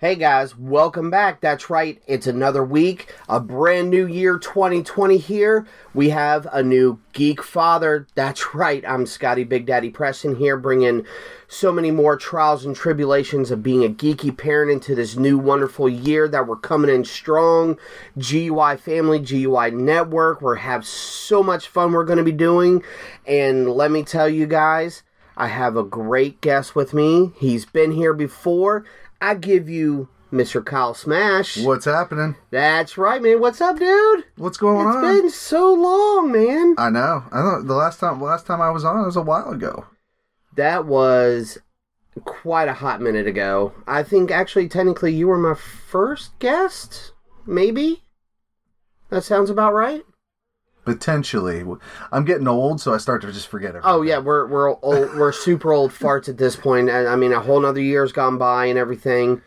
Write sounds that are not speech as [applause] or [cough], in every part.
Hey guys, welcome back. That's right, it's another week, a brand new year 2020 here. We have a new Geek Father. That's right, I'm Scotty Big Daddy Preston here, bringing so many more trials and tribulations of being a geeky parent into this new wonderful year that we're coming in strong. GUI family, GUI network. We're have so much fun we're going to be doing. And let me tell you guys, I have a great guest with me. He's been here before. I give you Mr. Kyle Smash. What's happening? That's right, man. What's up, dude? What's going It's on? It's been so long, man. I know. I know. The last time, last time I was on, it was a while ago. That was quite a hot minute ago. I think actually, technically, you were my first guest. Maybe. That sounds about right. Potentially, I'm getting old, so I start to just forget everything. Oh yeah, we're we're old, we're super old farts at this point. I mean, a whole nother year's gone by and everything.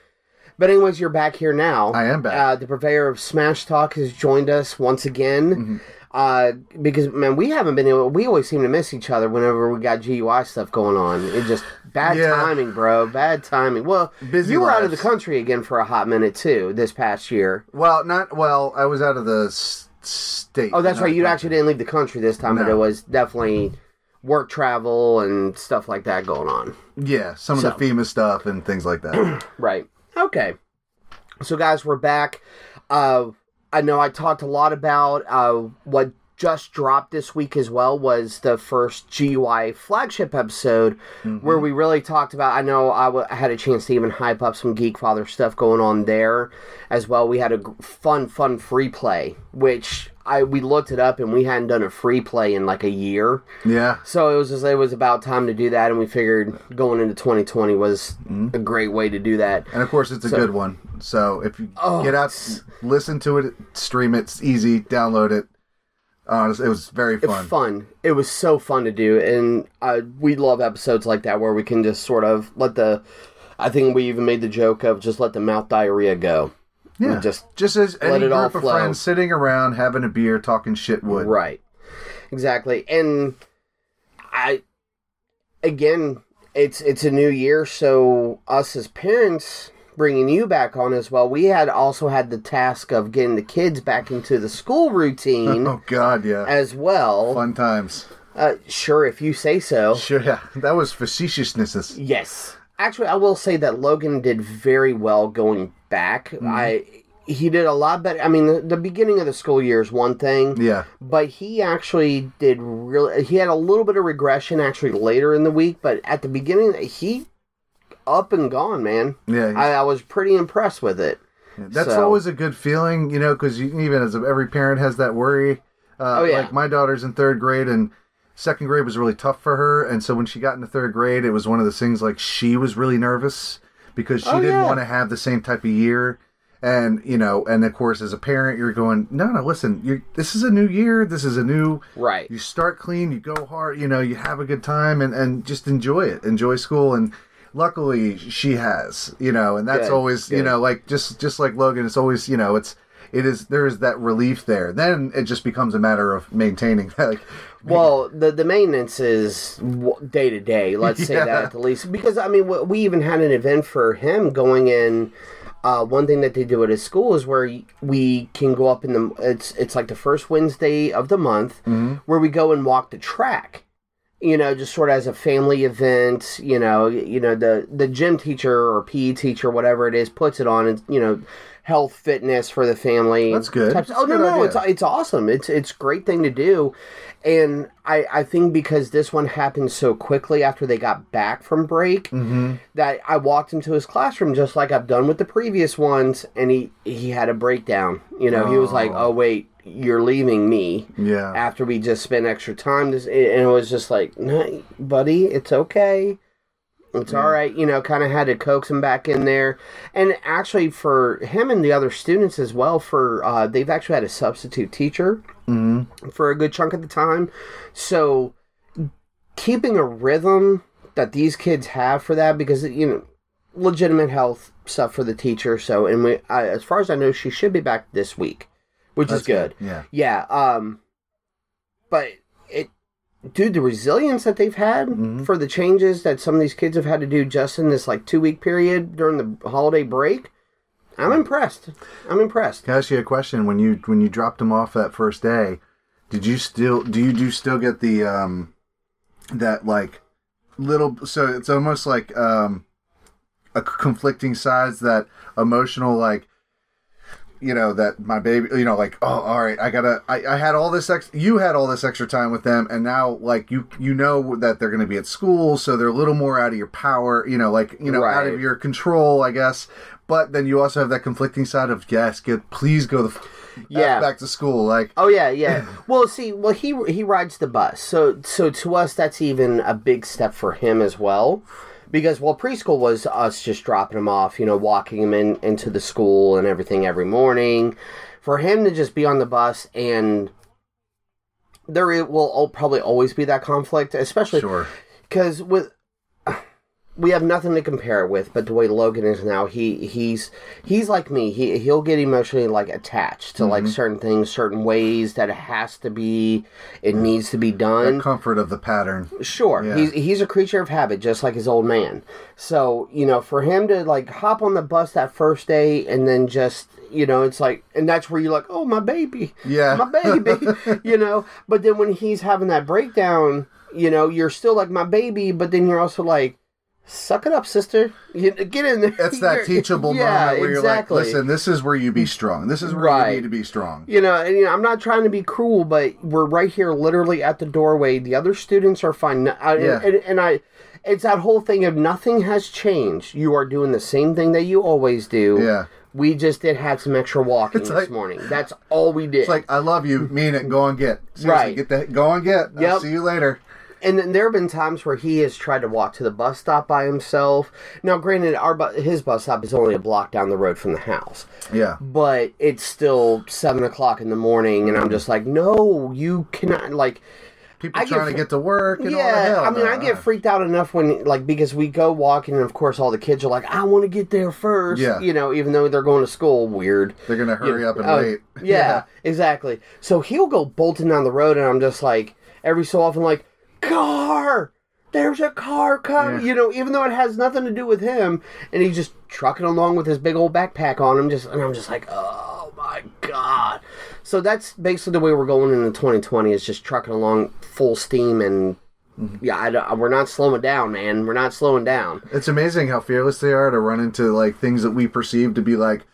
But anyways, you're back here now. I am back. Uh, the purveyor of Smash Talk has joined us once again. Mm-hmm. Uh, because man, we haven't been able. We always seem to miss each other whenever we got GUI stuff going on. It just bad Yeah. timing, bro. Bad timing. Well, Busy you were out of the country again for a hot minute too this past year. Well, not well. I was out of the state. Oh, that's right. You actually didn't leave the country this time, but it was definitely work travel and stuff like that going on. Yeah, some of the FEMA stuff and things like that. [clears throat] Right. Okay. So, guys, we're back. Uh, I know I talked a lot about uh, what just dropped this week as well was the first GUI flagship episode mm-hmm. where we really talked about. I know I, w- I had a chance to even hype up some Geek Father stuff going on there as well. We had a fun, fun free play, which I we looked it up and we hadn't done a free play in like a year. yeah, So it was just, it was about time to do that, and we figured going into 2020 was mm-hmm. a great way to do that. and of course it's a So- good one. So if you Oh, get out, listen to it, stream it. It's easy. Download it. Honestly, it was very It fun. fun. It was so fun to do, and uh, we love episodes like that where we can just sort of let the. I think we even made the joke of just let the mouth diarrhea go. Yeah, just just as let any group of flow. friends sitting around having a beer, talking shit would. Right. Exactly. And I again, it's it's a new year, so us as parents bringing you back on as well. We had also had the task of getting the kids back into the school routine [laughs] Oh God, yeah. as well. Fun times. Uh, sure, if you say so. Sure, yeah. That was facetiousness. Yes. Actually, I will say that Logan did very well going back. I he did a lot better. I mean, the, the beginning of the school year is one thing. Yeah. but he actually did really he had a little bit of regression actually later in the week but at the beginning he up and gone man Yeah. I, I was pretty impressed with it That's so- always a good feeling, you know, because even as every parent has that worry. Uh, Oh, yeah. Like my daughter's in third grade, and second grade was really tough for her, and so when she got into third grade, it was one of those things like she was really nervous because she Oh, didn't yeah. want to have the same type of year. And you know, and of course, as a parent, you're going, no, no, listen, you this is a new year. This is a new. right You start clean, you go hard, you know, you have a good time, and and just enjoy it, enjoy school, and luckily she has, you know, and that's Good, always, you know, like just just like Logan, it's always, you know, it's it is there is that relief there. Then it just becomes a matter of maintaining that. Like, well the the maintenance is day to day let's say that at the least because i mean we- even had an event for him going in uh, one thing that they do at his school is where we can go up in the it's it's like the first Wednesday of the month where we go and walk the track. You know, just sort of as a family event. You know, you know the the gym teacher or PE teacher, whatever it is, puts it on. And you know, health fitness for the family. That's good. types- That's oh a no, good no, idea. it's it's awesome. It's it's great thing to do, and I I think because this one happened so quickly after they got back from break mm-hmm. that I walked him to his classroom just like I've done with the previous ones, and he he had a breakdown. You know, he was like, Oh. "Oh wait, you're leaving me." yeah, After we just spent extra time, this and it was just like, "No, buddy, it's okay. It's all right, you know, kind of had to coax him back in there. And actually, for him and the other students as well, for uh, they've actually had a substitute teacher for a good chunk of the time. So, keeping a rhythm that these kids have for that, because, you know, legitimate health stuff for the teacher. So, and we, I, as far as I know, she should be back this week, which That's is good. Yeah. Yeah. Um, but it, dude, the resilience that they've had Mm-hmm. for the changes that some of these kids have had to do just in this like two week period during the holiday break, I'm impressed. I'm impressed. Can I ask you a question? When you when you dropped them off that first day, did you still do you do still get the um that like little so it's almost like um a conflicting sides that emotional like you know that my baby you know like oh all right i gotta i, I had all this ex you had all this extra time with them and now like you you know that they're gonna be at school so they're a little more out of your power you know like you know out of your control i guess but then you also have that conflicting side of yes get please go the f- Yeah. back to school like Oh yeah, yeah. [laughs] well, see, well he he rides the bus, so so to us that's even a big step for him as well, because well preschool was us just dropping him off, you know, walking him in into the school and everything every morning. For him to just be on the bus and there will probably always be that conflict, especially sure because with we have nothing to compare it with but the way logan is now he he's he's like me. He he'll get emotionally like attached to Mm-hmm. like certain things certain ways that it has to be it needs to be the done comfort of the pattern. Sure. Yeah. he's he's a creature of habit just like his old man. So you know for him to like hop on the bus that first day and then just you know it's like and that's where you're like oh my baby. Yeah. my baby. [laughs] You know? But then when he's having that breakdown you know you're still like my baby but then you're also like suck it up sister you, get in there it's [laughs] that teachable yeah, moment where exactly. you're like listen this is where you be strong this is where Right. you need to be strong you know, and you know, I'm not trying to be cruel, but we're right here, literally at the doorway. The other students are fine, I, Yeah. and, and I, it's that whole thing of nothing has changed. You are doing the same thing that you always do. Yeah. We just did have some extra walking It's this like- morning. That's all we did. It's like I love you, mean it, go and get. Seriously, Right. Get that, go and get. I'll Yep. see you later. And then there have been times where he has tried to walk to the bus stop by himself. Now, granted, our bu- his bus stop is only a block down the road from the house, Yeah. but it's still seven o'clock in the morning, and I'm just like, no, you cannot. Like, People I get trying to get to work and all the yeah, hell. I mean, I get uh, freaked out enough when, like, because we go walking, and of course, all the kids are like, I want to get there first. Yeah. You know, even though they're going to school, weird. They're gonna hurry up and Oh, wait. [laughs] Yeah, exactly. So he'll go bolting down the road, and I'm just like, every so often, like, car! There's a car coming! Yeah. You know, even though it has nothing to do with him, and he's just trucking along with his big old backpack on him, just, and I'm just like, oh my god. So that's basically the way we're going into 2020 is just trucking along full steam, and Mm-hmm. yeah, I, don't- we're not slowing down, man. We're not slowing down. It's amazing how fearless they are to run into like things that we perceive to be like,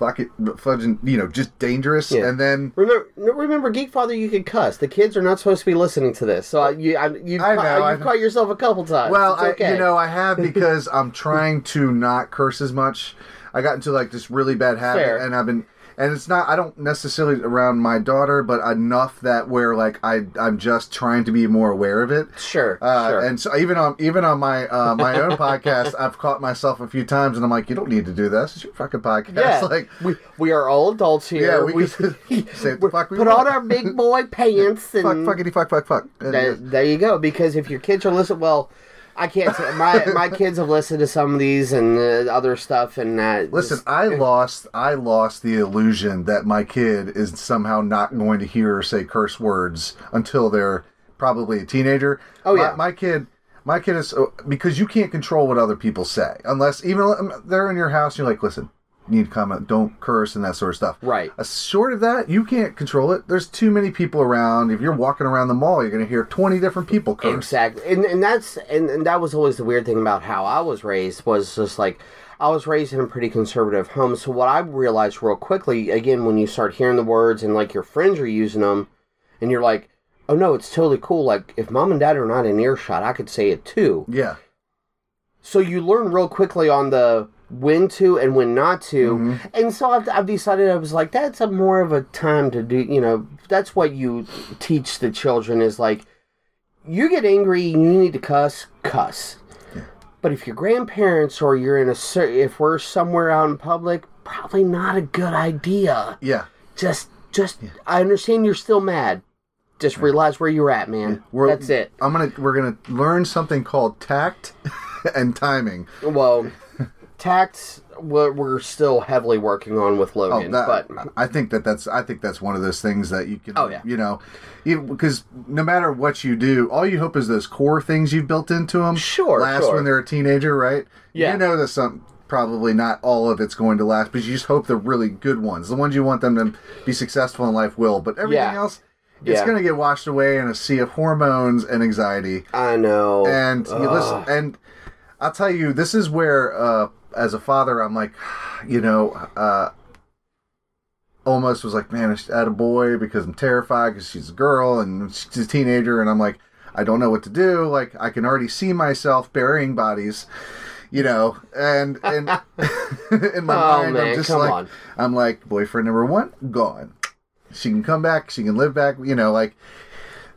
fuck it, fudging, you know, just dangerous, Yeah. and then Remember, remember, Geek Father, you can cuss. The kids are not supposed to be listening to this. So I, you, I, you've, I ca- know, I you've know. caught yourself a couple times. Well, It's I, you know, I have [laughs] because I'm trying to not curse as much. I got into like this really bad habit, Fair. and I've been, and it's not. I don't necessarily around my daughter, but enough that where like I, I'm just trying to be more aware of it. sure, Uh, sure. And so even on even on my uh, my own [laughs] podcast, I've caught myself a few times, and I'm like, you don't need to do this. It's your fucking podcast. yeah, [laughs] Like, we we are all adults here. yeah, we, can [laughs] say the fuck we put want. on our big boy pants and fuck, fuckity, fuck, fuck, fuck. There, there you go. Because if your kids are listening, well, I can't say my my kids have listened to some of these and uh, other stuff, and uh, Listen, just- I lost I lost the illusion that my kid is somehow not going to hear or say curse words until they're probably a teenager. Oh, My- yeah. my, kid. My kid is because you can't control what other people say unless even um, they're in your house. You're like, listen, need to comment, don't curse and that sort of stuff. Right. Uh, short of that, you can't control it. There's too many people around. If you're walking around the mall, you're going to hear 20 different people curse. Exactly, and and that's and, and that was always the weird thing about how I was raised was just like I was raised in a pretty conservative home. So what I realized real quickly, again, when you start hearing the words and like your friends are using them, and you're like, oh no, it's totally cool. Like if mom and dad are not in earshot, I could say it too. Yeah. So you learn real quickly on the when to and when not to. Mm-hmm. And so I've, I've decided I was like, that's a more of a time to do, you know, that's what you teach the children is like, you get angry you need to cuss, cuss. But if your grandparents or you're in a if we're somewhere out in public, probably not a good idea. Yeah. Just just I understand you're still mad. Just realize where you're at, man. We're- That's it. I'm gonna we're gonna learn something called tact [laughs] and timing. Well, tact we're, we're still heavily working on with Oh, Logan, that, but I think that that's I think that's one of those things that you can. Oh, yeah. You know, because no matter what you do, all you hope is those core things you've built into them. Sure, Last sure. when they're a teenager, right? Yeah. You know that some probably not all of it's going to last, but you just hope the really good ones, the ones you want them to be successful in life, will. But everything Yeah. else. It's Yeah. going to get washed away in a sea of hormones and anxiety. I know. and you listen and i'll tell you this is where uh as a father i'm like you know uh almost was like man i add a boy because i'm terrified because she's a girl and she's a teenager. And i'm like i don't know what to do. Like i can already see myself burying bodies you know and and [laughs] in my Oh, mind man, i'm just like on. i'm like boyfriend number one gone. She can come back. She can live back you know like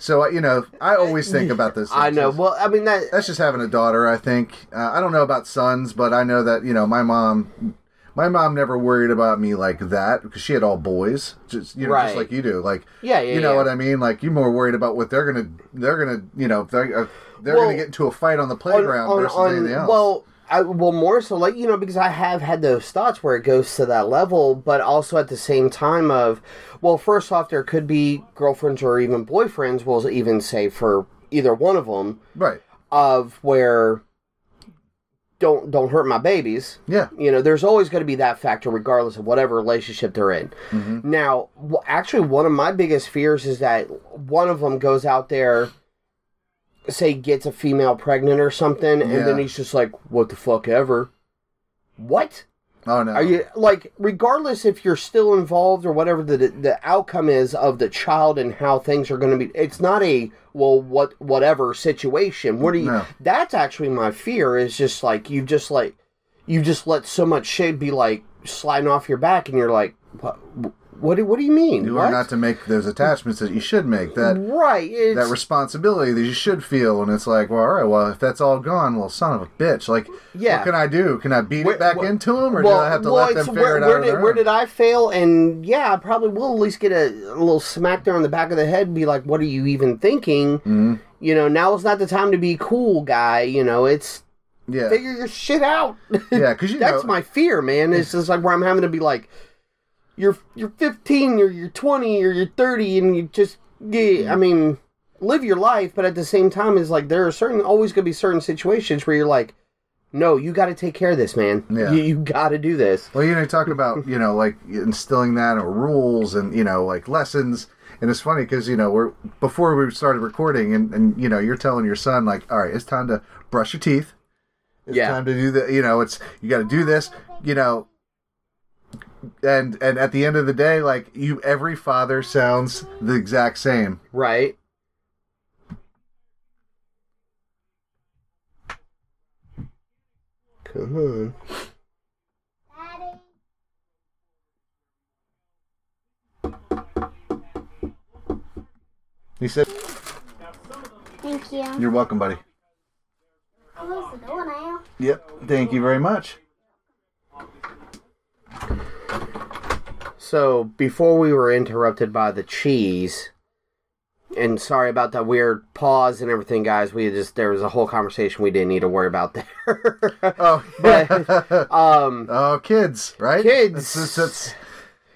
so you know i always think about this [laughs] I know. Well, I mean that that's just having a daughter i think. Uh, i don't know about sons but i know that you know my mom my mom never worried about me like that because she had all boys just you know just like you do. Like Yeah, yeah, you know yeah. what i mean? Like you're more worried about what they're gonna they're gonna you know they're, uh, they're Well, gonna get into a fight on the playground versus anything else. Well, I, well, more so, like you know, because I have had those thoughts where it goes to that level, but also at the same time of, well, first off, there could be girlfriends or even boyfriends. We'll even say for either one of them right of where don't don't hurt my babies. yeah You know, there's always going to be that factor, regardless of whatever relationship they're in. Mm-hmm. Now, actually, one of my biggest fears is that one of them goes out there, say, gets a female pregnant or something, and then he's just like, "What the fuck ever." What oh no are you like? Regardless if you're still involved or whatever the the outcome is of the child and how things are going to be, it's not a well, what whatever situation. What are you? No. That's actually my fear. Is just like you just like you just let so much shit be like sliding off your back, and you're like, what? What do, what do you mean? you what? are not to make those attachments that you should make that right. That responsibility that you should feel and it's like well all right well if that's all gone well son of a bitch like Yeah. what can i do can i beat Where- it back where- into them or well, do i have to well, let them figure where, it out where did, where did I fail? And yeah, I probably will at least get a, a little smack there on the back of the head and be like, what are you even thinking? Mhm. You know, now is not the time to be cool, guy. You know, it's yeah figure your shit out. [laughs] yeah because you That's know my fear, man. It's just like where I'm having to be like, you're you're 15 or you're 20 or you're 30, and you just yeah. Mm-hmm. I mean, live your life, but at the same time, is like there are certain always gonna be certain situations where you're like, no, you got to take care of this, man. Yeah. You, you got to do this. well you know you talk about [laughs] you know like instilling that or rules and you know like lessons and it's funny because you know we're before we started recording and, and you know you're telling your son like all right it's time to brush your teeth it's Yeah. time to do the you know it's you got to do this you know and and at the end of the day like you every father sounds the exact same Right. Come on. Daddy. he said Thank you. you're welcome buddy Close the door now. yep thank you very much So before we were interrupted by the cheese, and sorry about that weird pause and everything, guys. We just there was a whole conversation we didn't need to worry about there. oh [laughs] but um, [laughs] oh kids right Kids. That's- that's- that's-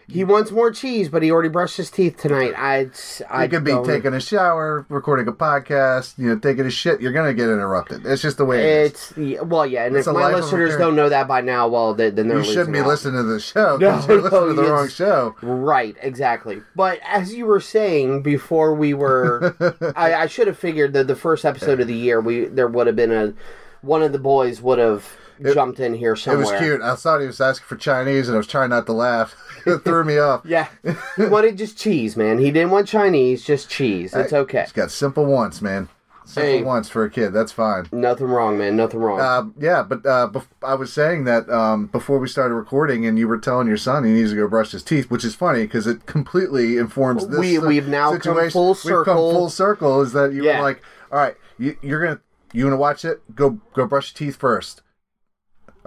he wants more cheese, but he already brushed his teeth tonight. I I you could be don't- taking a shower, recording a podcast, you know, taking a shit. You're gonna get interrupted. It's just the way it is. It's yeah, well, yeah, and It's if my life of a listeners don't know that by now, well, then, then they're You shouldn't be out. listening to the show [laughs] No, you're listening no, to the wrong show. Right, exactly. But as you were saying before, we were. [laughs] I, I should have figured that the first episode of the year, we there would have been a one of the boys would have jumped in here somewhere. It was cute. I thought he was asking for Chinese, and I was trying not to laugh. [laughs] it threw me off. Yeah, [laughs] he wanted just cheese, man. He didn't want Chinese, just cheese. It's Hey, okay. He's got simple wants, man. Simple Hey. wants for a kid. That's fine. Nothing wrong, man. Nothing wrong. Um, yeah, but uh, bef- I was saying that um, before we started recording, and you were telling your son he needs to go brush his teeth, which is funny because it completely informs this. We- uh, we've now come situation. full We've come circle. full circle. Is that you Yeah. were like, all right, you, you're gonna You want to watch it? Go go brush your teeth first.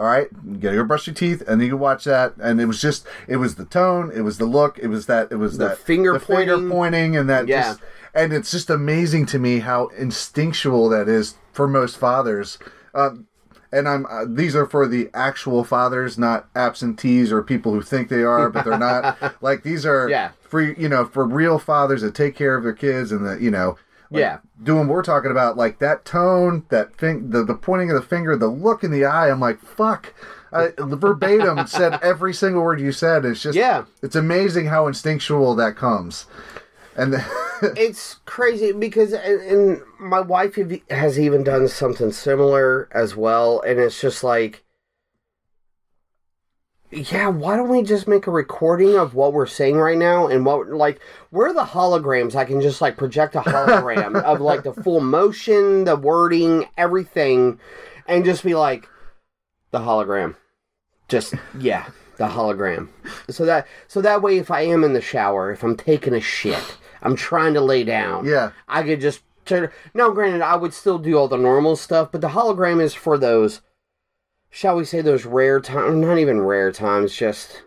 All right, you gotta go brush your teeth, and then you can watch that. And it was just, it was the tone, it was the look, it was that, it was The that finger the finger pointing. pointing, and that. Yeah. Just, and it's just amazing to me how instinctual that is for most fathers. Um, and I'm uh, these are for the actual fathers, not absentees or people who think they are, but they're not. [laughs] like these are Yeah. for you know for real fathers that take care of their kids and that you know like, Yeah. doing what we're talking about like that tone that thing the, the pointing of the finger the look in the eye i'm like fuck I, verbatim [laughs] said every single word you said it's just Yeah. it's amazing how instinctual that comes and the, [laughs] it's crazy because and, and my wife has even done something similar as well and it's just like yeah why don't we just make a recording of what we're saying right now and what like where are the holograms. I can just like project a hologram of like the full motion the wording everything and just be like the hologram. Just yeah the hologram. So that so that way if i am in the shower if i'm taking a shit i'm trying to lay down yeah. I could just turn now granted i would still do all the normal stuff but the hologram is for those shall we say those rare times not even rare times just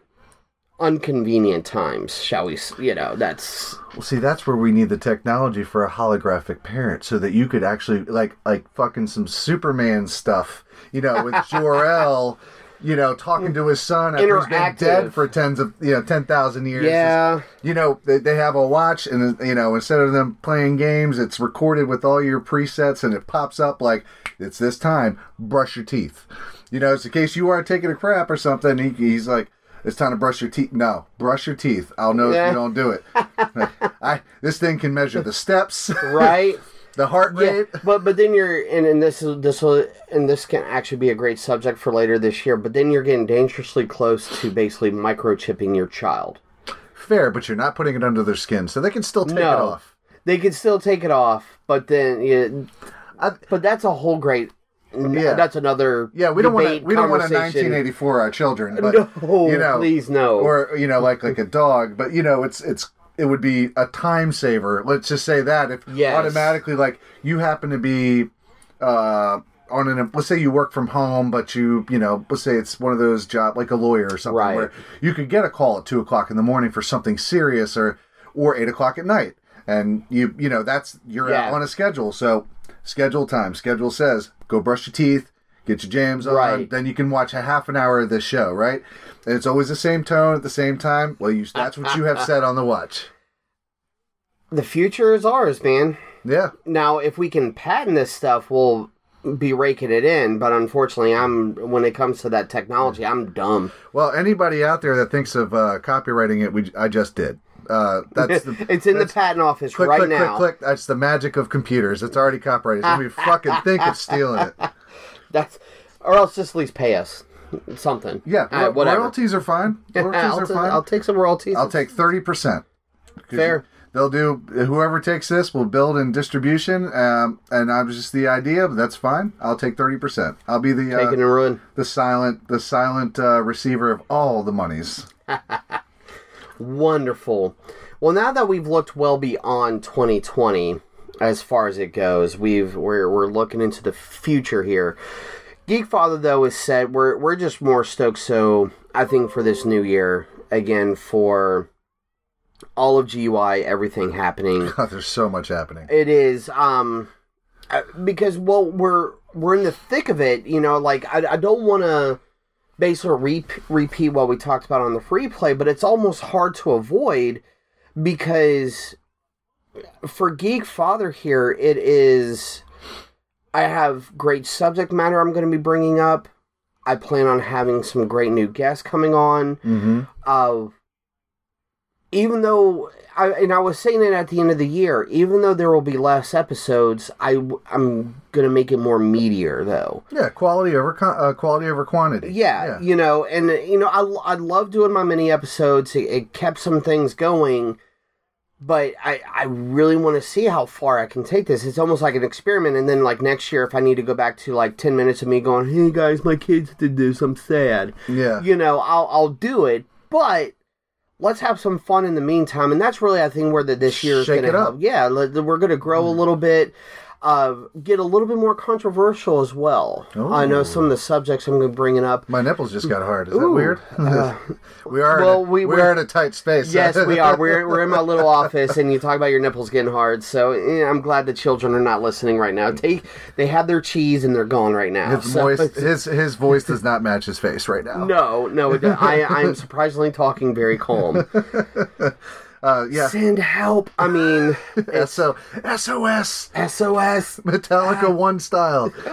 inconvenient times shall we you know that's well see that's where we need the technology for a holographic parent so that you could actually like like fucking some superman stuff you know with [laughs] jor-el you know talking to his son after he's been dead for tens of you know 10,000 years. Yeah. you know they, they have a watch and you know instead of them playing games it's recorded with all your presets and it pops up like it's this time. Brush your teeth you know it's in case you are taking a crap or something he, he's like it's time to brush your teeth. No brush your teeth. I'll know if you don't do it. [laughs] I, this thing can measure the steps. [laughs] Right? The heart Yeah, rate. but but then you're and, and this is this will and this can actually be a great subject for later this year. But then you're getting dangerously close to basically microchipping your child. fair but you're not putting it under their skin so they can still take it off. They can still take it off, but then yeah, I- but that's a whole great. Yeah. that's another. yeah we don't want to we don't want a 1984 our children [laughs] but no, you know please no. or you know like like a dog but you know it's it's it would be a time saver let's just say that if Yes. automatically like you happen to be uh on an let's say you work from home but you you know let's say it's one of those job like a lawyer or something Right. where you could get a call at two o'clock in the morning for something serious or or eight o'clock at night and you you know that's you're Yeah. on a schedule so schedule time schedule says go brush your teeth get your jams on Right. then you can watch a half an hour of this show right and it's always the same tone at the same time well you that's what you have [laughs] said on the watch the future is ours, man. yeah Now, if we can patent this stuff, we'll be raking it in. But unfortunately, I'm when it comes to that technology, I'm dumb. well anybody out there that thinks of uh, copywriting it we i just did uh, that's the, [laughs] it's in the patent office click right click now. click click that's the magic of computers it's already copyrighted so we fucking think of stealing it [laughs] That's or else just at least pay us something. yeah ro- whatever. royalties are fine [laughs] royalties I'll, are fine I'll take some royalties. I'll take thirty percent. Fair. They'll do whoever takes this will build in distribution, um, and I'm just the idea. But that's fine. I'll take thirty percent. I'll be the taking uh, a run. the silent the silent uh, receiver of all the monies. Wonderful. Well, now that we've looked well beyond 2020, as far as it goes, we've we're we're looking into the future here. Geekfather though has said we're we're just more stoked. So I think for this new year again for all of GUI, everything happening. [laughs] God, there's so much happening. It is um uh, because well we're we're in the thick of it. You know, like I I don't want to basically re- repeat what we talked about on the free play, but it's almost hard to avoid because for Geek Father here, it is. I have great subject matter I'm going to be bringing up. I plan on having some great new guests coming on. Mm-hmm. Uh, even though, I, and I was saying it at the end of the year, even though there will be less episodes, I, I'm going to make it more meatier, though. Yeah, quality over uh, quality over quantity. Yeah, you know, and you know, I I love doing my mini episodes. It, it kept some things going, but I I really want to see how far I can take this. It's almost like an experiment. And then like next year, if I need to go back to like ten minutes of me going, "Hey guys, my kids did this. I'm sad," yeah. you know, I'll I'll do it. But let's have some fun in the meantime, and that's really I think where the, this year is Shake going it to. Yeah, we're going to grow a mm. little bit. Uh, get a little bit more controversial as well. I know some of the subjects I'm going to bring up. My nipples just got hard. Is that Ooh, weird? [laughs] we are. well, in a, we- we, are in a tight space. Yes, we are. We're, we're in my [laughs] little office, and you talk about your nipples getting hard. So I'm glad the children are not listening right now. They they have their cheese and they're gone right now. his So voice. His his voice does not match his face right now. no, no, I I'm surprisingly talking very calm. [laughs] Uh, yeah. Send help. I mean, [laughs] So SOS SOS. Metallica one style. [laughs]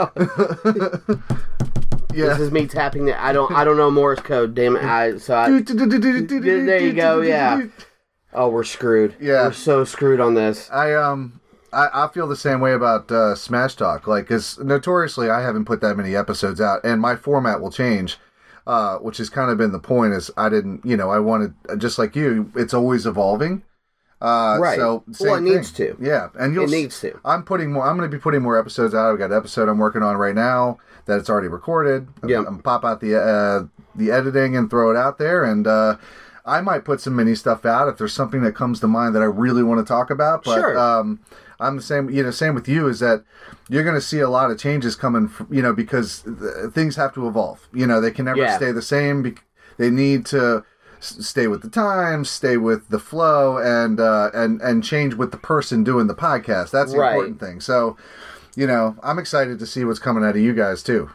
yeah. This is me tapping the. I don't. I don't know Morse code. Damn it. I, so I. There you go, yeah. Oh, we're screwed. Yeah. We're so screwed on this. I um I, I feel the same way about uh, Smash Talk. Like, cause notoriously I haven't put that many episodes out, and my format will change. Uh, which has kind of been the point. Is I didn't, you know, I wanted just like you. It's always evolving. Uh, Right. So Well, it needs to. Yeah, and you'll It needs to. I'm putting more. I'm going to be putting more episodes out. I've got an episode I'm working on right now that it's already recorded. I'm, I'm pop out the uh, the editing and throw it out there, and uh, I might put some mini stuff out if there's something that comes to mind that I really want to talk about. But Sure. um, I'm the same. You know, same with you is that you're going to see a lot of changes coming. From, you know, because th- things have to evolve. You know, they can never Yeah. stay the same. Bec- they need to s- stay with the times, stay with the flow, and uh, and and change with the person doing the podcast. That's the Right. important thing. So, you know, I'm excited to see what's coming out of you guys too.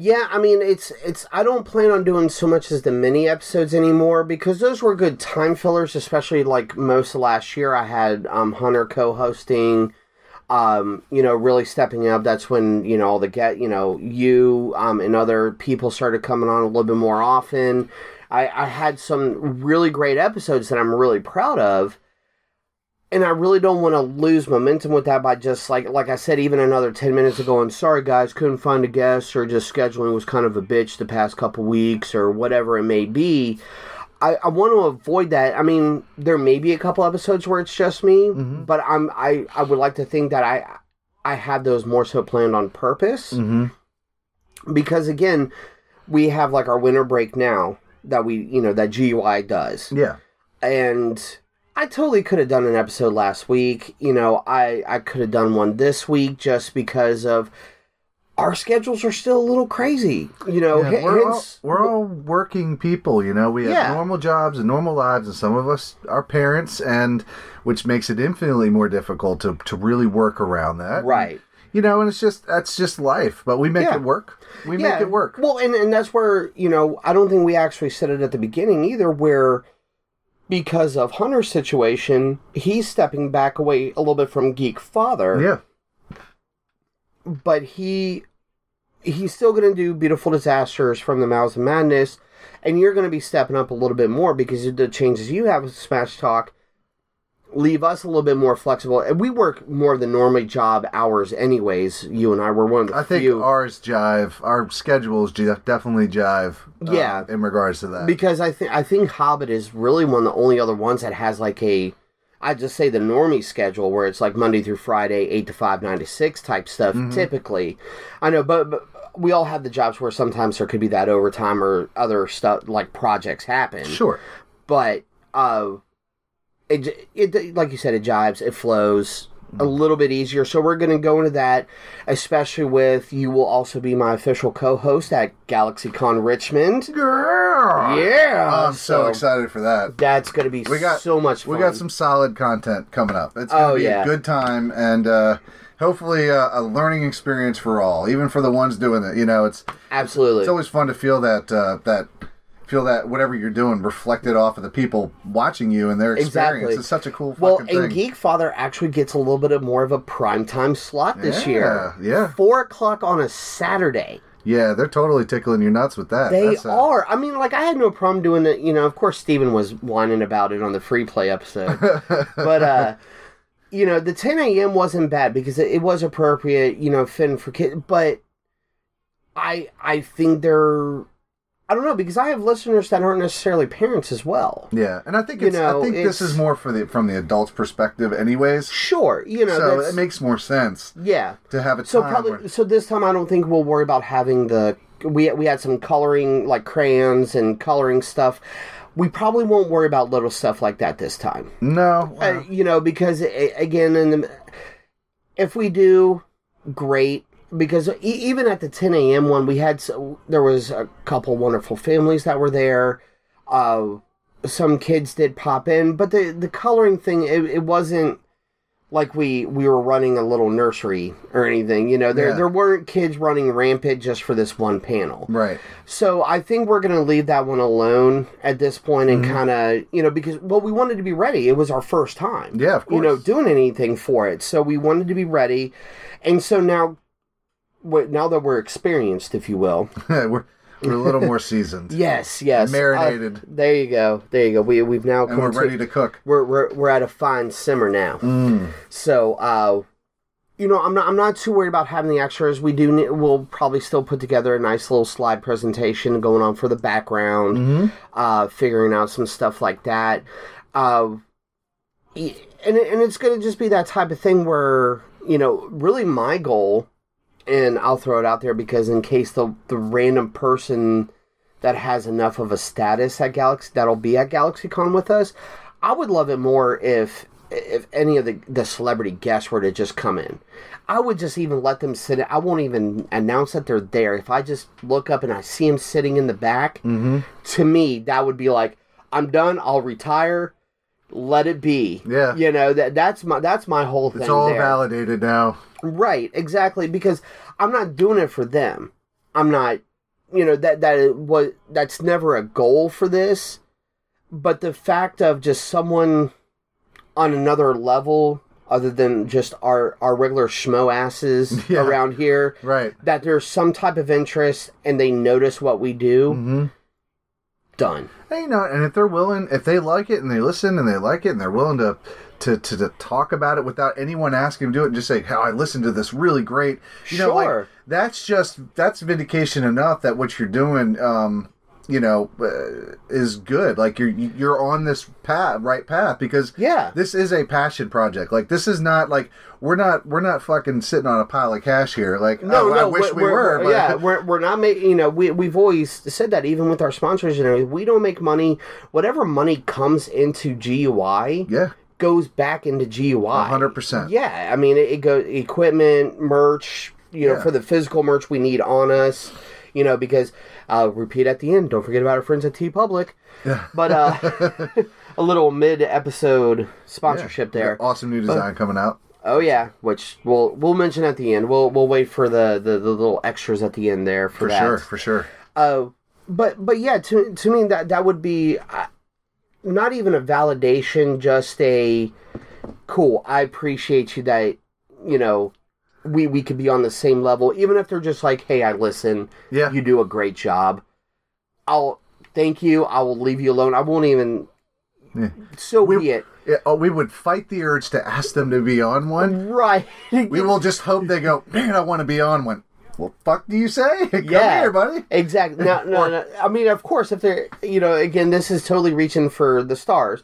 Yeah, I mean, it's it's. I don't plan on doing so much as the mini episodes anymore because those were good time fillers. Especially like most last year, I had um, Hunter co-hosting. Um, you know, really stepping up. That's when you know all the get. You know, you um, and other people started coming on a little bit more often. I, I had some really great episodes that I'm really proud of. And I really don't want to lose momentum with that by just like like I said even another ten minutes ago. And sorry guys, couldn't find a guest or just scheduling was kind of a bitch the past couple weeks or whatever it may be. I, I want to avoid that. I mean, there may be a couple episodes where it's just me, but I'm I I would like to think that I I had those more so planned on purpose Mm-hmm. because again, we have like our winter break now that we you know that GUI does Yeah. and I totally could have done an episode last week. You know, I I could have done one this week just because of our schedules are still a little crazy. You know, Yeah, we're, all, we're all working people, you know. We have Yeah. normal jobs and normal lives, and some of us are parents, and which makes it infinitely more difficult to, to really work around that. right. You know, and it's just that's just life, but we make Yeah. it work. We make it work. Well, and and that's where you know I don't think we actually said it at the beginning either, where because of Hunter's situation, he's stepping back away a little bit from Geek Father. yeah. but he he's still going to do beautiful disasters from the mouths of madness and you're going to be stepping up a little bit more because of the changes you have with smash talk leave us a little bit more flexible and we work more than normally job hours anyways you and i were one of the I think few ours jive. Our schedules definitely jive. uh, Yeah. in regards to that. because i think i think hobbit is really one of the only other ones that has like a I just say the normie schedule where it's like Monday through Friday, eight to five, nine to six type stuff. Mm-hmm. Typically, I know, but, but we all have the jobs where sometimes there could be that overtime or other stuff like projects happen. sure. but uh, it, it like you said, it jives, it flows a little bit easier. So we're going to go into that, especially with you will also be my official co-host at GalaxyCon Richmond. Girl. Yeah, I'm so, excited for that. That's going to be We got so much fun. We got some solid content coming up. It's gonna Oh, be yeah. a good time and uh, hopefully uh, a learning experience for all, even for the ones doing it. You know, it's absolutely. it's always fun to feel that uh, that feel that whatever you're doing reflected off of the people watching you and their experience. Exactly. It's such a cool Well, and thing. Geek Father actually gets a little bit of more of a primetime slot this Yeah, year. yeah. Four o'clock on a Saturday. yeah, they're totally tickling your nuts with that. They uh, are. I mean, like, I had no problem doing it. You know, of course, Steven was whining about it on the free play episode. [laughs] but, uh, you know, the 10 a.m. wasn't bad because it, it was appropriate, you know, fitting for kids. But I, I think they're. I don't know because I have listeners that aren't necessarily parents as well. Yeah, and I think You know, I think this is more for the from the adult's perspective, anyways. Sure, you know, so it makes more sense yeah. to have it. So probably where- so this time I don't think we'll worry about having the we we had some coloring like crayons and coloring stuff. We probably won't worry about little stuff like that this time. no. Uh, you know because again in the if we do great because e- even at the 10 a.m. one, we had s- there was a couple wonderful families that were there. Uh, some kids did pop in, but the the coloring thing it, it wasn't like we we were running a little nursery or anything. You know, there Yeah. there weren't kids running rampant just for this one panel. Right. So I think we're going to leave that one alone at this point Mm-hmm. and kind of, you know, because well, we wanted to be ready. It was our first time, Yeah, of course. you know, doing anything for it. So we wanted to be ready, and so now, now that we're experienced, if you will, [laughs] we're we're a little more seasoned. [laughs] yes, yes, Marinated. uh, there you go, there you go. We we've now And we're come ready to cook. we're we're we're at a fine simmer now. Mm. So, uh, you know, I'm not I'm not too worried about having the extras. We do we'll probably still put together a nice little slide presentation going on for the background, Mm-hmm. uh, figuring out some stuff like that. Uh, and and it's gonna just be that type of thing where you know, really my goal, and I'll throw it out there because in case the the random person that has enough of a status at Galaxy that'll be at GalaxyCon with us, I would love it more if if any of the the celebrity guests were to just come in. I would just even let them sit. I won't even announce that they're there. If I just look up and I see them sitting in the back, Mm-hmm. to me that would be like, I'm done. I'll retire. Let it be. Yeah. You know that that's my that's my whole thing. It's all there. validated now. Right, exactly. Because I'm not doing it for them. I'm not, you know, that that was that's never a goal for this. But the fact of just someone on another level, other than just our our regular schmo asses [laughs] Yeah. around here, Right. that there's some type of interest and they notice what we do. Mm-hmm. Done. And, you know, and if they're willing, if they like it and they listen and they like it and they're willing to to, to, to talk about it without anyone asking them to do it and just say, "How I listened to this really great," you know, Sure. like that's just that's vindication enough that what you're doing, um, you know, uh, is good. Like you're you're on this path, right path, because Yeah. this is a passion project. Like this is not like we're not we're not fucking sitting on a pile of cash here. Like No, oh, no, I wish we we're- were. but- yeah, we're, we're not making. You know, we we've always said that even with our sponsors and everything, we don't make money. Whatever money comes into GUI yeah, goes back into GUI. hundred percent. Yeah, I mean, it, it goes equipment, merch. You know, Yeah. for the physical merch we need on us. You know, because uh, repeat at the end. Don't forget about our friends at TeePublic. Yeah. But uh, [laughs] [laughs] a little mid episode sponsorship there. Awesome new design coming out. Oh yeah, which we'll we'll mention at the end. We'll we'll wait for the the, the little extras at the end there for, For that. sure, for sure. Uh, but but yeah, to to me that that would be uh, not even a validation, just a cool. I appreciate you that you know we we could be on the same level, even if they're just like, hey, I listen. Yeah. you do a great job. I'll thank you. I will leave you alone. I won't even. Yeah. So We- be it. Yeah, oh, we would fight the urge to ask them to be on one. Right. We will just hope they go, man, I want to be on one. Well, fuck do you say? [laughs] Come Yeah. here, buddy. Exactly. No, no, no. I mean, of course, if they're, you know, again, this is totally reaching for the stars,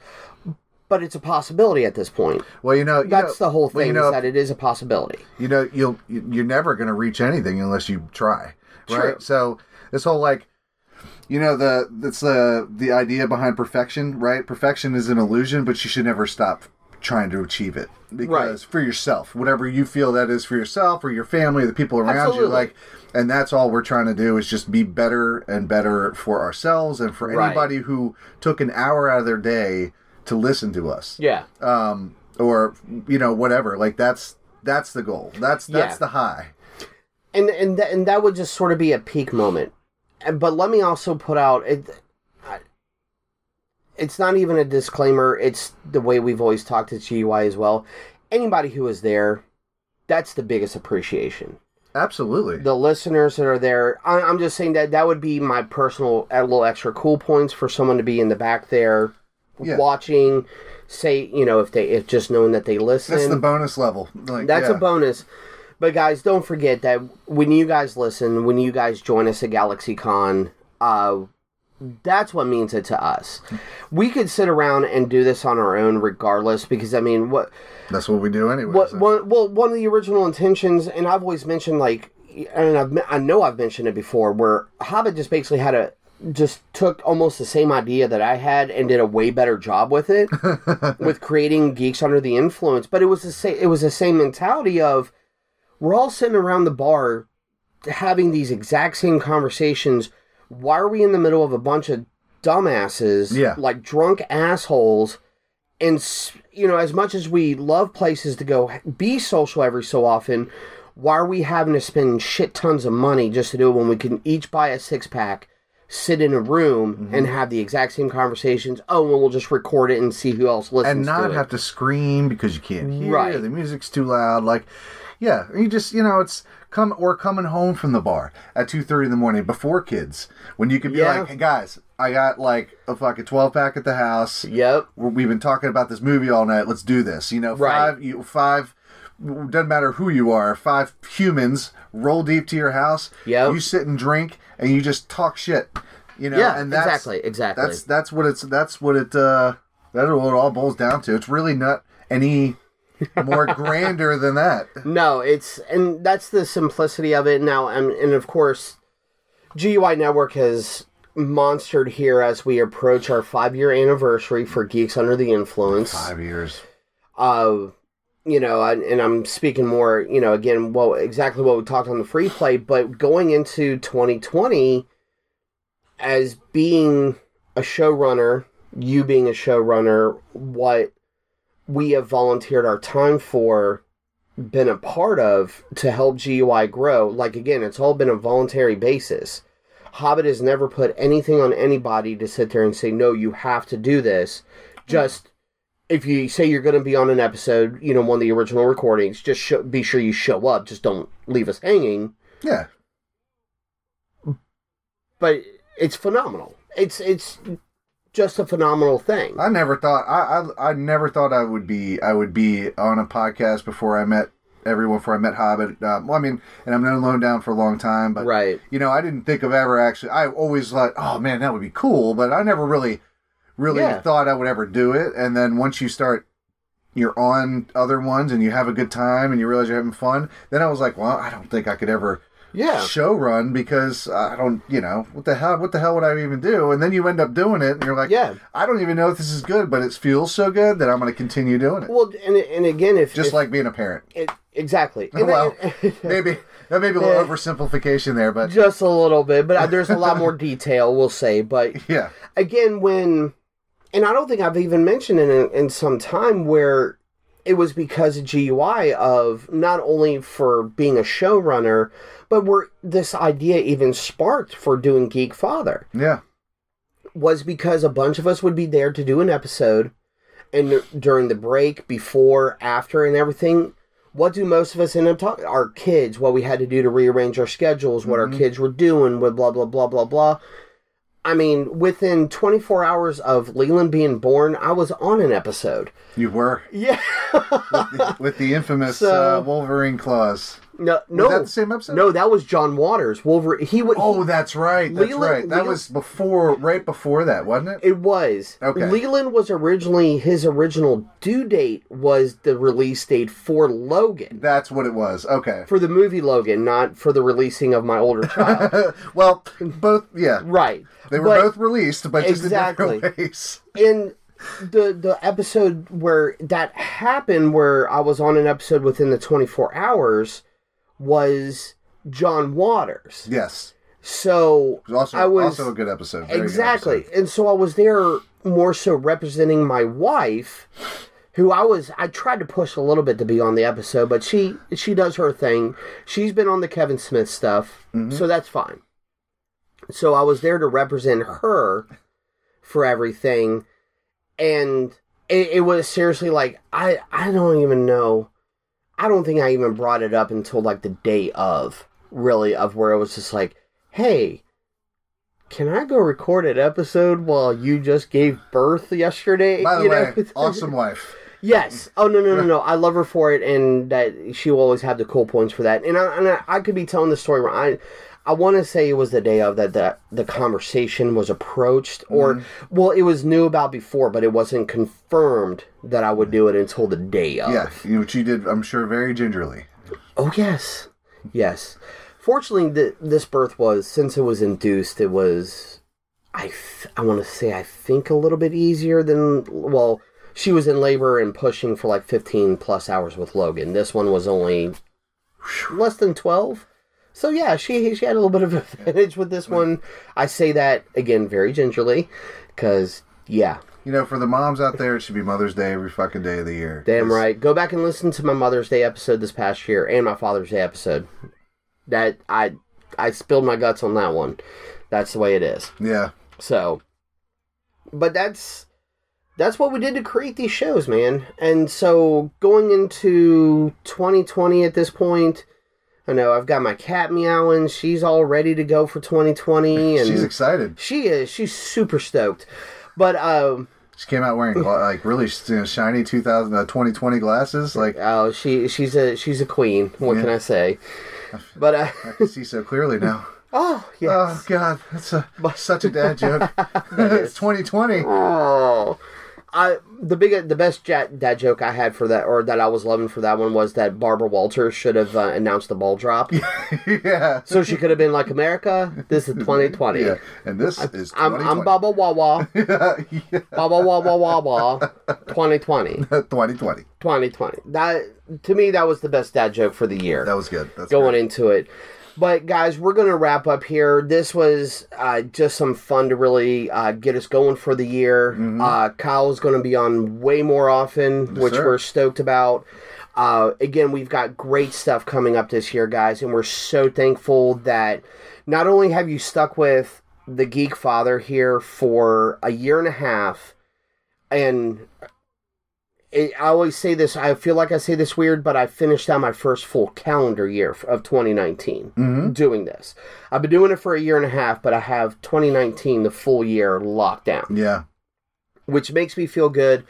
but it's a possibility at this point. Well, you know, you That's know- the whole well, thing you know, is that it is a possibility. you know, you'll you're never going to reach anything unless you try, right? True. So this whole like, you know, the that's the the idea behind perfection, right? Perfection is an illusion, but you should never stop trying to achieve it because for yourself, whatever you feel that is for yourself or your family, the people around you, like, and that's all we're trying to do is just be better and better for ourselves and for Right. anybody who took an hour out of their day to listen to us Yeah. um, or you know whatever. Like that's that's the goal. That's that's Yeah. the high. and and th- and that would just sort of be a peak moment. But let me also put out it. It's not even a disclaimer. It's the way we've always talked at GUI as well. Anybody who is there, that's the biggest appreciation. Absolutely. The listeners that are there, I, I'm just saying that that would be my personal a little extra cool points for someone to be in the back there, Yeah. watching. Say you know if they if just knowing that they listen. that's the bonus level. Like That's yeah. a bonus. But guys, don't forget that when you guys listen, when you guys join us at GalaxyCon, uh, that's what means it to us. We could sit around and do this on our own, regardless, because I mean, what, That's what we do anyway. what, so. one, well, one of the original intentions, and I've always mentioned, like, and I've, I know I've mentioned it before, where Hobbit just basically had a just took almost the same idea that I had and did a way better job with it [laughs] with creating geeks under the influence but it was the same it was the same mentality of we're all sitting around the bar having these exact same conversations. Why are we in the middle of a bunch of dumbasses, Yeah. like drunk assholes? And you know, as much as we love places to go be social every so often, why are we having to spend shit tons of money just to do it when we can each buy a six pack, sit in a room, Mm-hmm. and have the exact same conversations? Oh, and we'll just record it and see who else listens and not to have to scream because you can't hear Right. the music's too loud like yeah you just you know it's come or coming home from the bar at 2.30 in the morning before kids when you can be Yeah. like hey guys i got like a fucking 12 pack at the house Yep. We've been talking about this movie all night let's do this you know Right. five you five doesn't matter who you are five humans roll deep to your house Yep. you sit and drink and you just talk shit you know Yeah, and that's, exactly, exactly. that's that's what it's that's what it uh that's what it all boils down to. It's really not any more [laughs] grander than that. No, it's and that's the simplicity of it now, and and of course, GUI Network has monstered here as we approach our five year anniversary for Geeks Under the Influence. Five years. Uh, you know, and, and I'm speaking more, you know, again, well, exactly what we talked on the free play, but going into 2020 as being a showrunner, you being a showrunner, what we have volunteered our time for, been a part of to help GUI grow. Like, again, it's all been a voluntary basis. Hobbit has never put anything on anybody to sit there and say, no, you have to do this. Just if you say you're going to be on an episode, you know, one of the original recordings, just show, be sure you show up. Just don't leave us hanging. Yeah. But it's phenomenal. It's it's just a phenomenal thing. I never thought I, I I never thought I would be I would be on a podcast before I met everyone before I met Hobbit. Um, well, I mean, and I've known Lone Down for a long time, but Right. you know, I didn't think of ever actually. I always thought, oh man, that would be cool, but I never really, really Yeah. thought I would ever do it. And then once you start, you're on other ones and you have a good time and you realize you're having fun. Then I was like, well, I don't think I could ever Yeah. show run because I don't, you know, what the hell, what the hell would I even do? And then you end up doing it and you're like, Yeah. I don't even know if this is good, but it feels so good that I'm going to continue doing it. Well, and and again, if Just if- like being a parent. it, exactly, [laughs] And well, that- [laughs] [laughs] maybe that may be a little oversimplification there, but just a little bit, but there's a lot more detail, we'll say. But yeah, again, when, and I don't think I've even mentioned it in, in some time where it was because of GUI of not only for being a showrunner, but where this idea even sparked for doing Geekfather yeah, was because a bunch of us would be there to do an episode, and during the break, before, after, and everything. What do most of us end up talking? Our kids, what we had to do to rearrange our schedules, what our mm-hmm. kids were doing, with blah blah blah blah blah. I mean, within 24 hours of Leland being born, I was on an episode. you were Yeah. with the infamous [laughs] So- uh, Wolverine claws. No, no, that the same episode? No, that was John Waters. Wolverine. He would. Oh, that's right. That's Leland- right. That Leland- was before, right before that, wasn't it? It was. Okay. Leland was originally his original due date was the release date for Logan. That's what it was. Okay. For the movie Logan, not for the releasing of my older child. [laughs] well, both. Yeah, right. they were But- both released, but just Exactly. in different ways. [laughs] in the the episode where that happened where I was on an episode within the 24 hours was John Waters. Yes, So also I was also a good episode. Very good exactly. episode. And so I was there more so representing my wife who I was I tried to push a little bit to be on the episode, but she she does her thing. She's been on the Kevin Smith stuff, mm-hmm. so that's fine. So I was there to represent her for everything and it, it was seriously like I I don't even know. I don't think I even brought it up until like the day of really of where it was just like, "Hey, can I go record an episode while you just gave birth yesterday?" By the You way, know? [laughs] awesome wife. Yes. Oh no no no no! [laughs] I love her for it, and that she will always have the cool points for that. And I, and I, I could be telling the story wrong. I I want to say it was the day of that that the conversation was approached, or mm-hmm. well, it was new about before, but it wasn't confirmed that I would do it until the day of. Yeah, you which you did. I'm sure very gingerly. Oh yes, yes. Fortunately, the, this birth was since it was induced, it was I th- I want to say I think a little bit easier than well. She was in labor and pushing for like 15 plus hours with Logan. This one was only less than 12. So yeah, she she had a little bit of [laughs] advantage with this one. I say that again very gingerly cuz yeah, You know, for the moms out there, it should be Mother's Day every fucking day of the year. damn right. Go back and listen to my Mother's Day episode this past year and my Father's Day episode. That I I spilled my guts on that one. That's the way it is. Yeah. So, but that's that's what we did to create these shows, man. And so going into 2020 at this point, I know I've got my cat meowing. She's all ready to go for 2020, [laughs] and She's excited. she is. She's super stoked. But um, She came out wearing like really you know, shiny 2000 uh, 2020 glasses. Like oh, she she's a she's a queen. What Yeah. can I say? But uh, I can see so clearly now. [laughs] oh yes. Oh God, that's a such a dad joke. [laughs] it's 2020. Oh, I the big the best ja- dad joke I had for that or that I was loving for that one was that Barbara Walters should have uh, announced the ball drop, [laughs] yeah. so she could have been like America. This is 2020. Yeah. And this is 2020. I'm I'm Baba Wawa [laughs] yeah. Baba Wawa Wawa 2020 2020. [laughs] 2020. That to me that was the best dad joke for the year That was good. That's going good. into it. But guys, we're gonna wrap up here. This was uh, just some fun to really uh, get us going for the year. Uh, Kyle's gonna be on way more often, which sir. we're stoked about. Uh, again, we've got great stuff coming up this year, guys, and we're so thankful that not only have you stuck with the Geekfather here for a year and a half, and I always say this. I feel like I say this weird, but I finished out my first full calendar year of 2019 Mm-hmm. doing this. I've been doing it for a year and a half, but I have 2019 the full year locked down, Yeah. which makes me feel good.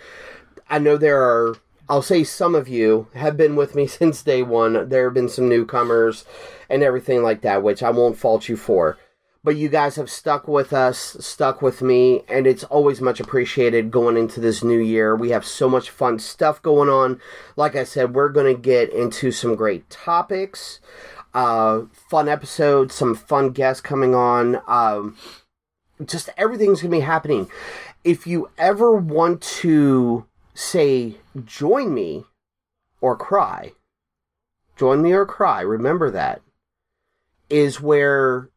I know there are. I'll say some of you have been with me [laughs] since day one. There have been some newcomers and everything like that, which I won't fault you for. But you guys have stuck with us, stuck with me, and it's always much appreciated going into this new year. We have so much fun stuff going on. Like I said, we're going to get into some great topics, uh, fun episodes, some fun guests coming on. Um, just everything's going to be happening. If you ever want to say, join me or cry, join me or cry, remember that, is where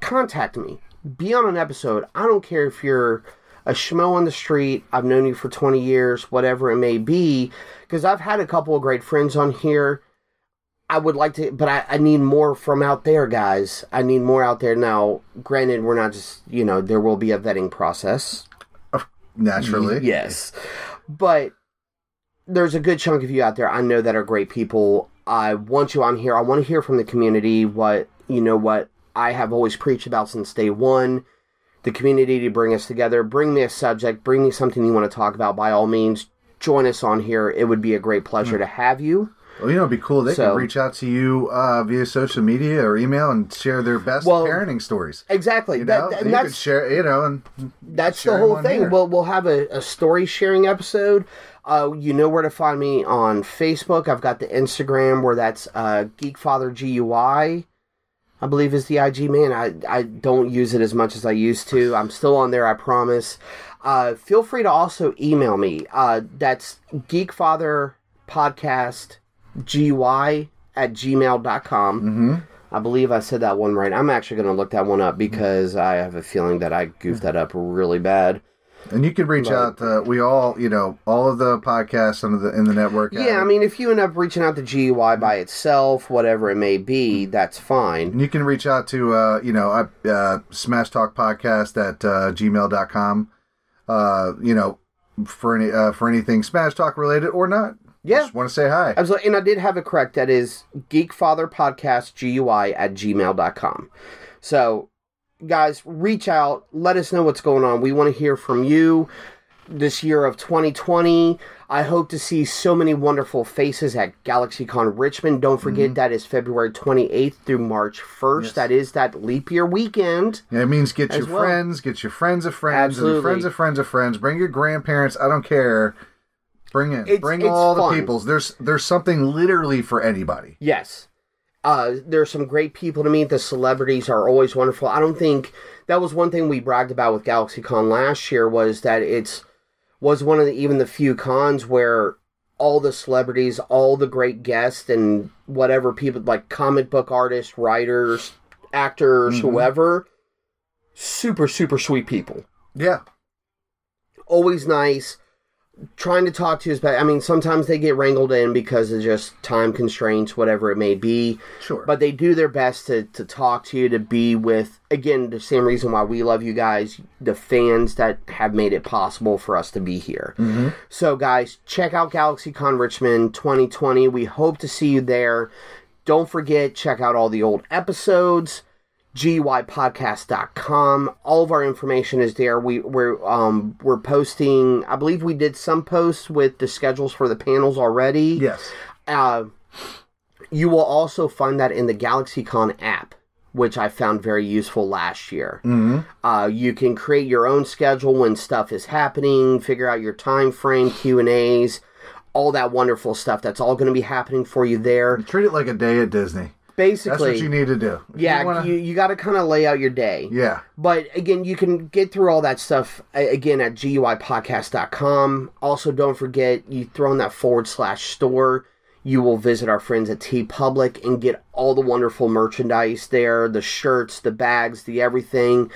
contact me. Be on an episode. I don't care if you're a schmo on the street, I've known you for 20 years, whatever it may be, because I've had a couple of great friends on here. I would like to, but I, I need more from out there, guys. I need more out there. Now, granted, we're not just, you know, there will be a vetting process. Naturally. Yes. But there's a good chunk of you out there I know that are great people. I want you on here. I want to hear from the community what, you know, what I have always preached about since day one. The community to bring us together. Bring me a subject. Bring me something you want to talk about. By all means, join us on here. It would be a great pleasure to have you. Well, you know, it'd be cool. They So- could reach out to you uh, via social media or email and share their best Well, parenting stories. Exactly. You That- know, and you that's could share. You know, and That's the whole thing. here. We'll we'll have a, a story sharing episode. Uh, you know where to find me on Facebook. I've got the Instagram where that's uh, Geekfather GUI. I believe is the IG man. I I don't use it as much as I used to. I'm still on there. I promise. Uh, feel free to also email me. Uh, that's Geekfather Podcast GUI at gmail.com. mm-hmm. I believe I said that one right. I'm actually going to look that one up because I have a feeling that I goofed that up really bad. And you can reach out. Uh, we all, you know, all of the podcasts under the in the network. Yeah, I mean, if you end up reaching out to GUI by itself, whatever it may be, that's fine. And you can reach out to, uh, you know, uh, uh, Smash Talk Podcast at uh, gmail.com. Uh, you know, for any uh, for anything Smash Talk related or not. Yeah. Just want to say hi. Absolutely. And I did have it correct. That is Geekfather Podcast GUI at gmail.com. So, guys, reach out. Let us know what's going on. We want to hear from you this year of 2020. I hope to see so many wonderful faces at GalaxyCon Richmond. Don't forget mm-hmm. that is February 28th through March 1st. Yes. That is that leap year weekend. Yeah, it means get your well. friends, get your friends of friends, and your friends of friends of friends. Bring your grandparents. I don't care. Bring it. It's- Bring it's all fun. the peoples. There's there's something literally for anybody. Yes. Uh, there's some great people to meet. The celebrities are always wonderful. I don't think that was one thing we bragged about with GalaxyCon last year was that it's was one of the even the few cons where all the celebrities, all the great guests, and whatever people like comic book artists, writers, actors, whoever. Super, super sweet people. Yeah. Always nice. Trying to talk to you is better. I mean, sometimes they get wrangled in because of just time constraints, whatever it may be. Sure. But they do their best to, to talk to you, to be with, again, the same reason why we love you guys, the fans that have made it possible for us to be here. Mm-hmm. So, guys, check out GalaxyCon Richmond 2020. We hope to see you there. Don't forget, check out all the old episodes guipodcast.com all of our information is there we we're um we're posting i believe we did some posts with the schedules for the panels already yes. uh, you will also find that in the GalaxyCon app, which I found very useful last year. Mm-hmm. Uh, you can create your own schedule when stuff is happening, figure out your time frame, Q and A's, all that wonderful stuff. That's all going to be happening for you there. Treat it like a day at Disney. Basically, That's what you need to do. If yeah, you wanna- you, you got to kind of lay out your day. yeah. But again, you can get through all that stuff again at guipodcast.com. Also, don't forget you throw in that forward slash store. You will visit our friends at TeePublic and get all the wonderful merchandise there the shirts, the bags, the everything.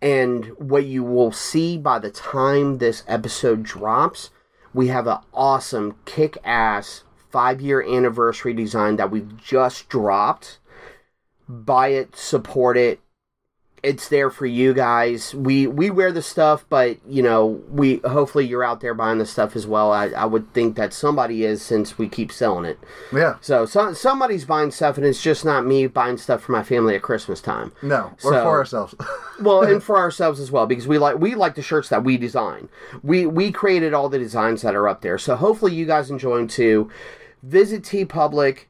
And what you will see by the time this episode drops, we have an awesome kick ass five year anniversary design that we've just dropped. Buy it, support it, it's there for you guys. We we wear the stuff, but you know, we hopefully you're out there buying the stuff as well. I, I would think that somebody is since we keep selling it. Yeah. So some somebody's buying stuff, and it's just not me buying stuff for my family at Christmas time. No. Or for ourselves. [laughs] Well, and for ourselves as well, because we like we like the shirts that we design. We we created all the designs that are up there. So hopefully you guys enjoy them too. Visit TeePublic.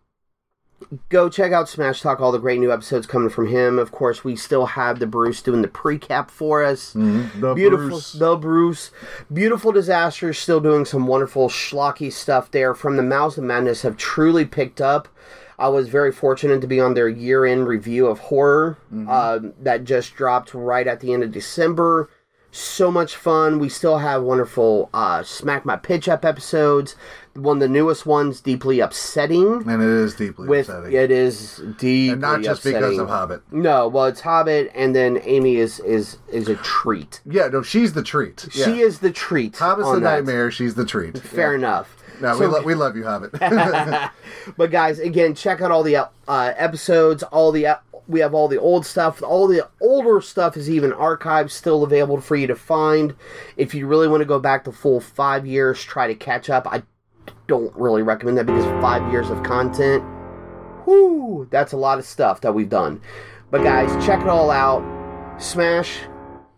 Go check out Smash Talk, all the great new episodes coming from him. Of course, we still have the Bruce doing the pre-cap for us. the Beautiful, Bruce. the Bruce, beautiful disasters, still doing some wonderful schlocky stuff there. From the Mouths of Madness have truly picked up. I was very fortunate to be on their year-end review of horror uh, that just dropped right at the end of December. So much fun. We still have wonderful uh, Smack My Pitch Up episodes. One of the newest ones, deeply upsetting. and it is deeply With upsetting. it is deeply and not just because of Hobbit. No, well, it's Hobbit, and then Amy is is is a treat. Yeah, no, she's the treat. Yeah. She is the treat. Hobbit's the that. nightmare. She's the treat. [laughs] Fair enough. No, we, lo- we love you, Hobbit. [laughs] But guys, again, check out all the uh, episodes. All the we have all the old stuff. All the older stuff is even archived, still available for you to find. If you really want to go back the full five years, try to catch up. I don't really recommend that because five years of content, whoo, that's a lot of stuff that we've done. But guys, check it all out. Smash.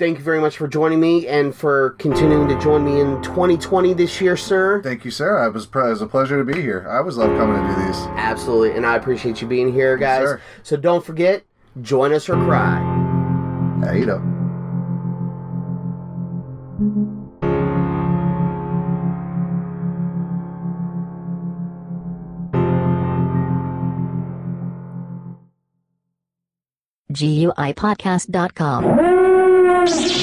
Thank you very much for joining me and for continuing to join me in 2020 this year, sir. Thank you, Sarah. It was, it was a pleasure to be here. I always love coming to do these. Absolutely, and I appreciate you being here, guys. sir. so don't forget, join us or cry. Yeah, you know. GUIPodcast.com. Música